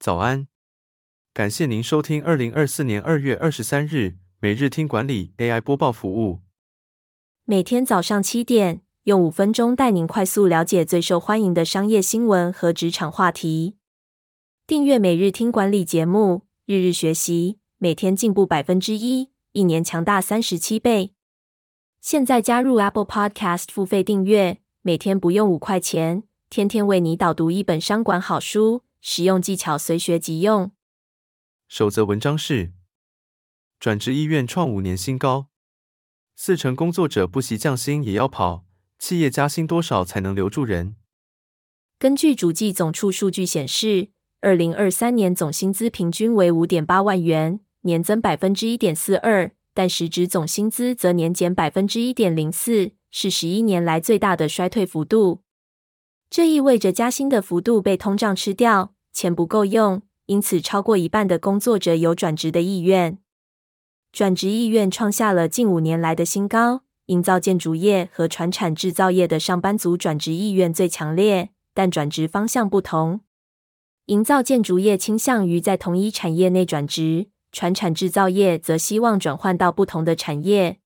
早安，感谢您收听二零二四年二月二十三日每日听管理 AI 播报服务。每天早上七点，用五分钟带您快速了解最受欢迎的商业新闻和职场话题。订阅每日听管理节目，日日学习，每天进步百分之一，一年强大三十七倍。现在加入 Apple Podcast 付费订阅，每天不用五块钱，天天为你导读一本商管好书。实用技巧随学即用。首则文章是：转职意愿创五年新高，四成工作者不惜降薪也要跑，企业加薪多少才能留住人？根据主计总处数据显示，二零二三年总薪资平均为五点八万元，年增百分之一点四二，但实质总薪资则年减百分之一点零四，是十一年来最大的衰退幅度。这意味着加薪的幅度被通胀吃掉，钱不够用，因此超过一半的工作者有转职的意愿。转职意愿创下了近五年来的新高。营造建筑业和船产制造业的上班族转职意愿最强烈，但转职方向不同。营造建筑业倾向于在同一产业内转职，船产制造业则希望转换到不同的产业。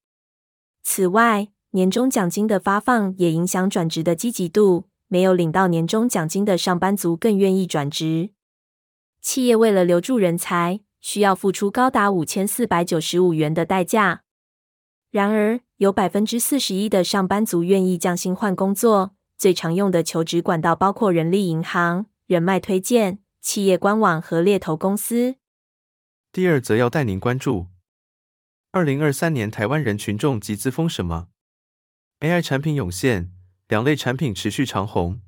此外，年终奖金的发放也影响转职的积极度。没有领到年终奖金的上班族更愿意转职。企业为了留住人才，需要付出高达五千四百九十五元的代价。然而，有百分之四十一的上班族愿意降薪换工作。最常用的求职管道包括人力银行、人脉推荐、企业官网和猎头公司。第二则要带您关注：二零二三年台湾人群众集资风什么？AI 产品涌现。两类产品持续长红。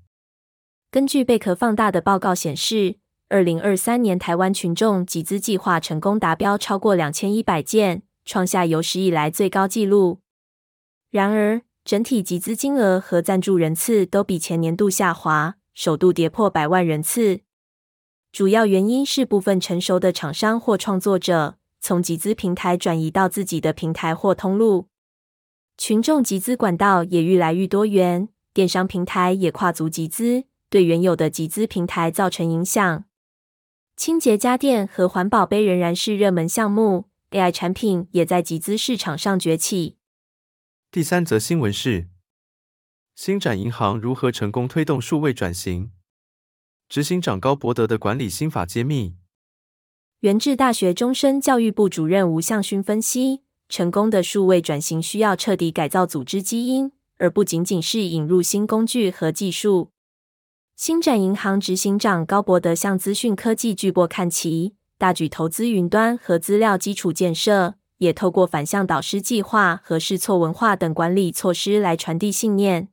根据贝壳放大的报告显示，二零二三年台湾群众集资计划成功达标超过两千一百件，创下有史以来最高纪录。然而，整体集资金额和赞助人次都比前年度下滑，首度跌破百万人次。主要原因是部分成熟的厂商或创作者从集资平台转移到自己的平台或通路。群众集资管道也愈来愈多元，电商平台也跨足集资，对原有的集资平台造成影响。清洁家电和环保杯仍然是热门项目，AI 产品也在集资市场上崛起。第三则新闻是：星展银行如何成功推动数位转型？执行长高博德的管理心法揭秘。元智大学终身教育部主任吴向勋分析。成功的数位转型需要彻底改造组织基因，而不仅仅是引入新工具和技术。星展银行执行长高博德向资讯科技巨擘看齐，大举投资云端和资料基础建设，也透过反向导师计划和试错文化等管理措施来传递信念。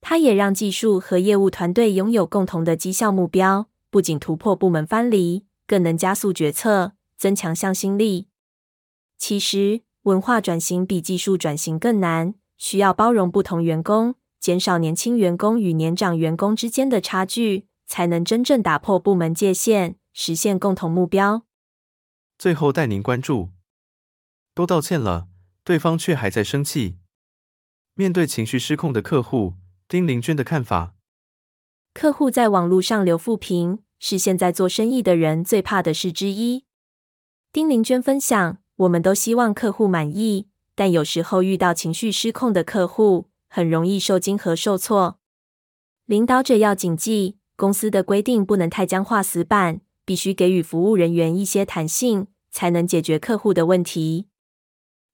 他也让技术和业务团队拥有共同的绩效目标，不仅突破部门藩篱，更能加速决策，增强向心力。其实，文化转型比技术转型更难，需要包容不同员工，减少年轻员工与年长员工之间的差距，才能真正打破部门界限，实现共同目标。最后带您关注：都道歉了，对方却还在生气。面对情绪失控的客户，丁玲娟的看法：客户在网络上留负评，是现在做生意的人最怕的事之一。丁玲娟分享。我们都希望客户满意，但有时候遇到情绪失控的客户，很容易受惊和受挫。领导者要谨记，公司的规定不能太僵化死板，必须给予服务人员一些弹性，才能解决客户的问题。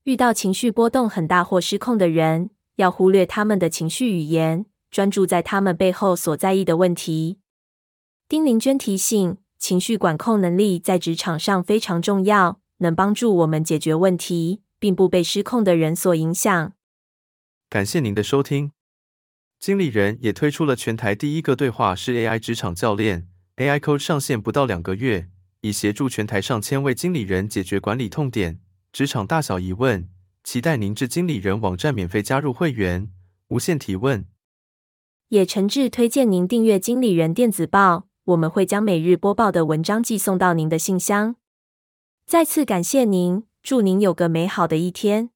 遇到情绪波动很大或失控的人，要忽略他们的情绪语言，专注在他们背后所在意的问题。丁玲娟提醒，情绪管控能力在职场上非常重要。能帮助我们解决问题，并不被失控的人所影响。感谢您的收听。经理人也推出了全台第一个对话式 AI 职场教练，AI Coach 上线不到两个月，已协助全台上千位经理人解决管理痛点、职场大小疑问。期待您至经理人网站免费加入会员，无限提问。也诚挚推荐您订阅经理人电子报，我们会将每日播报的文章寄送到您的信箱。再次感谢您，祝您有个美好的一天。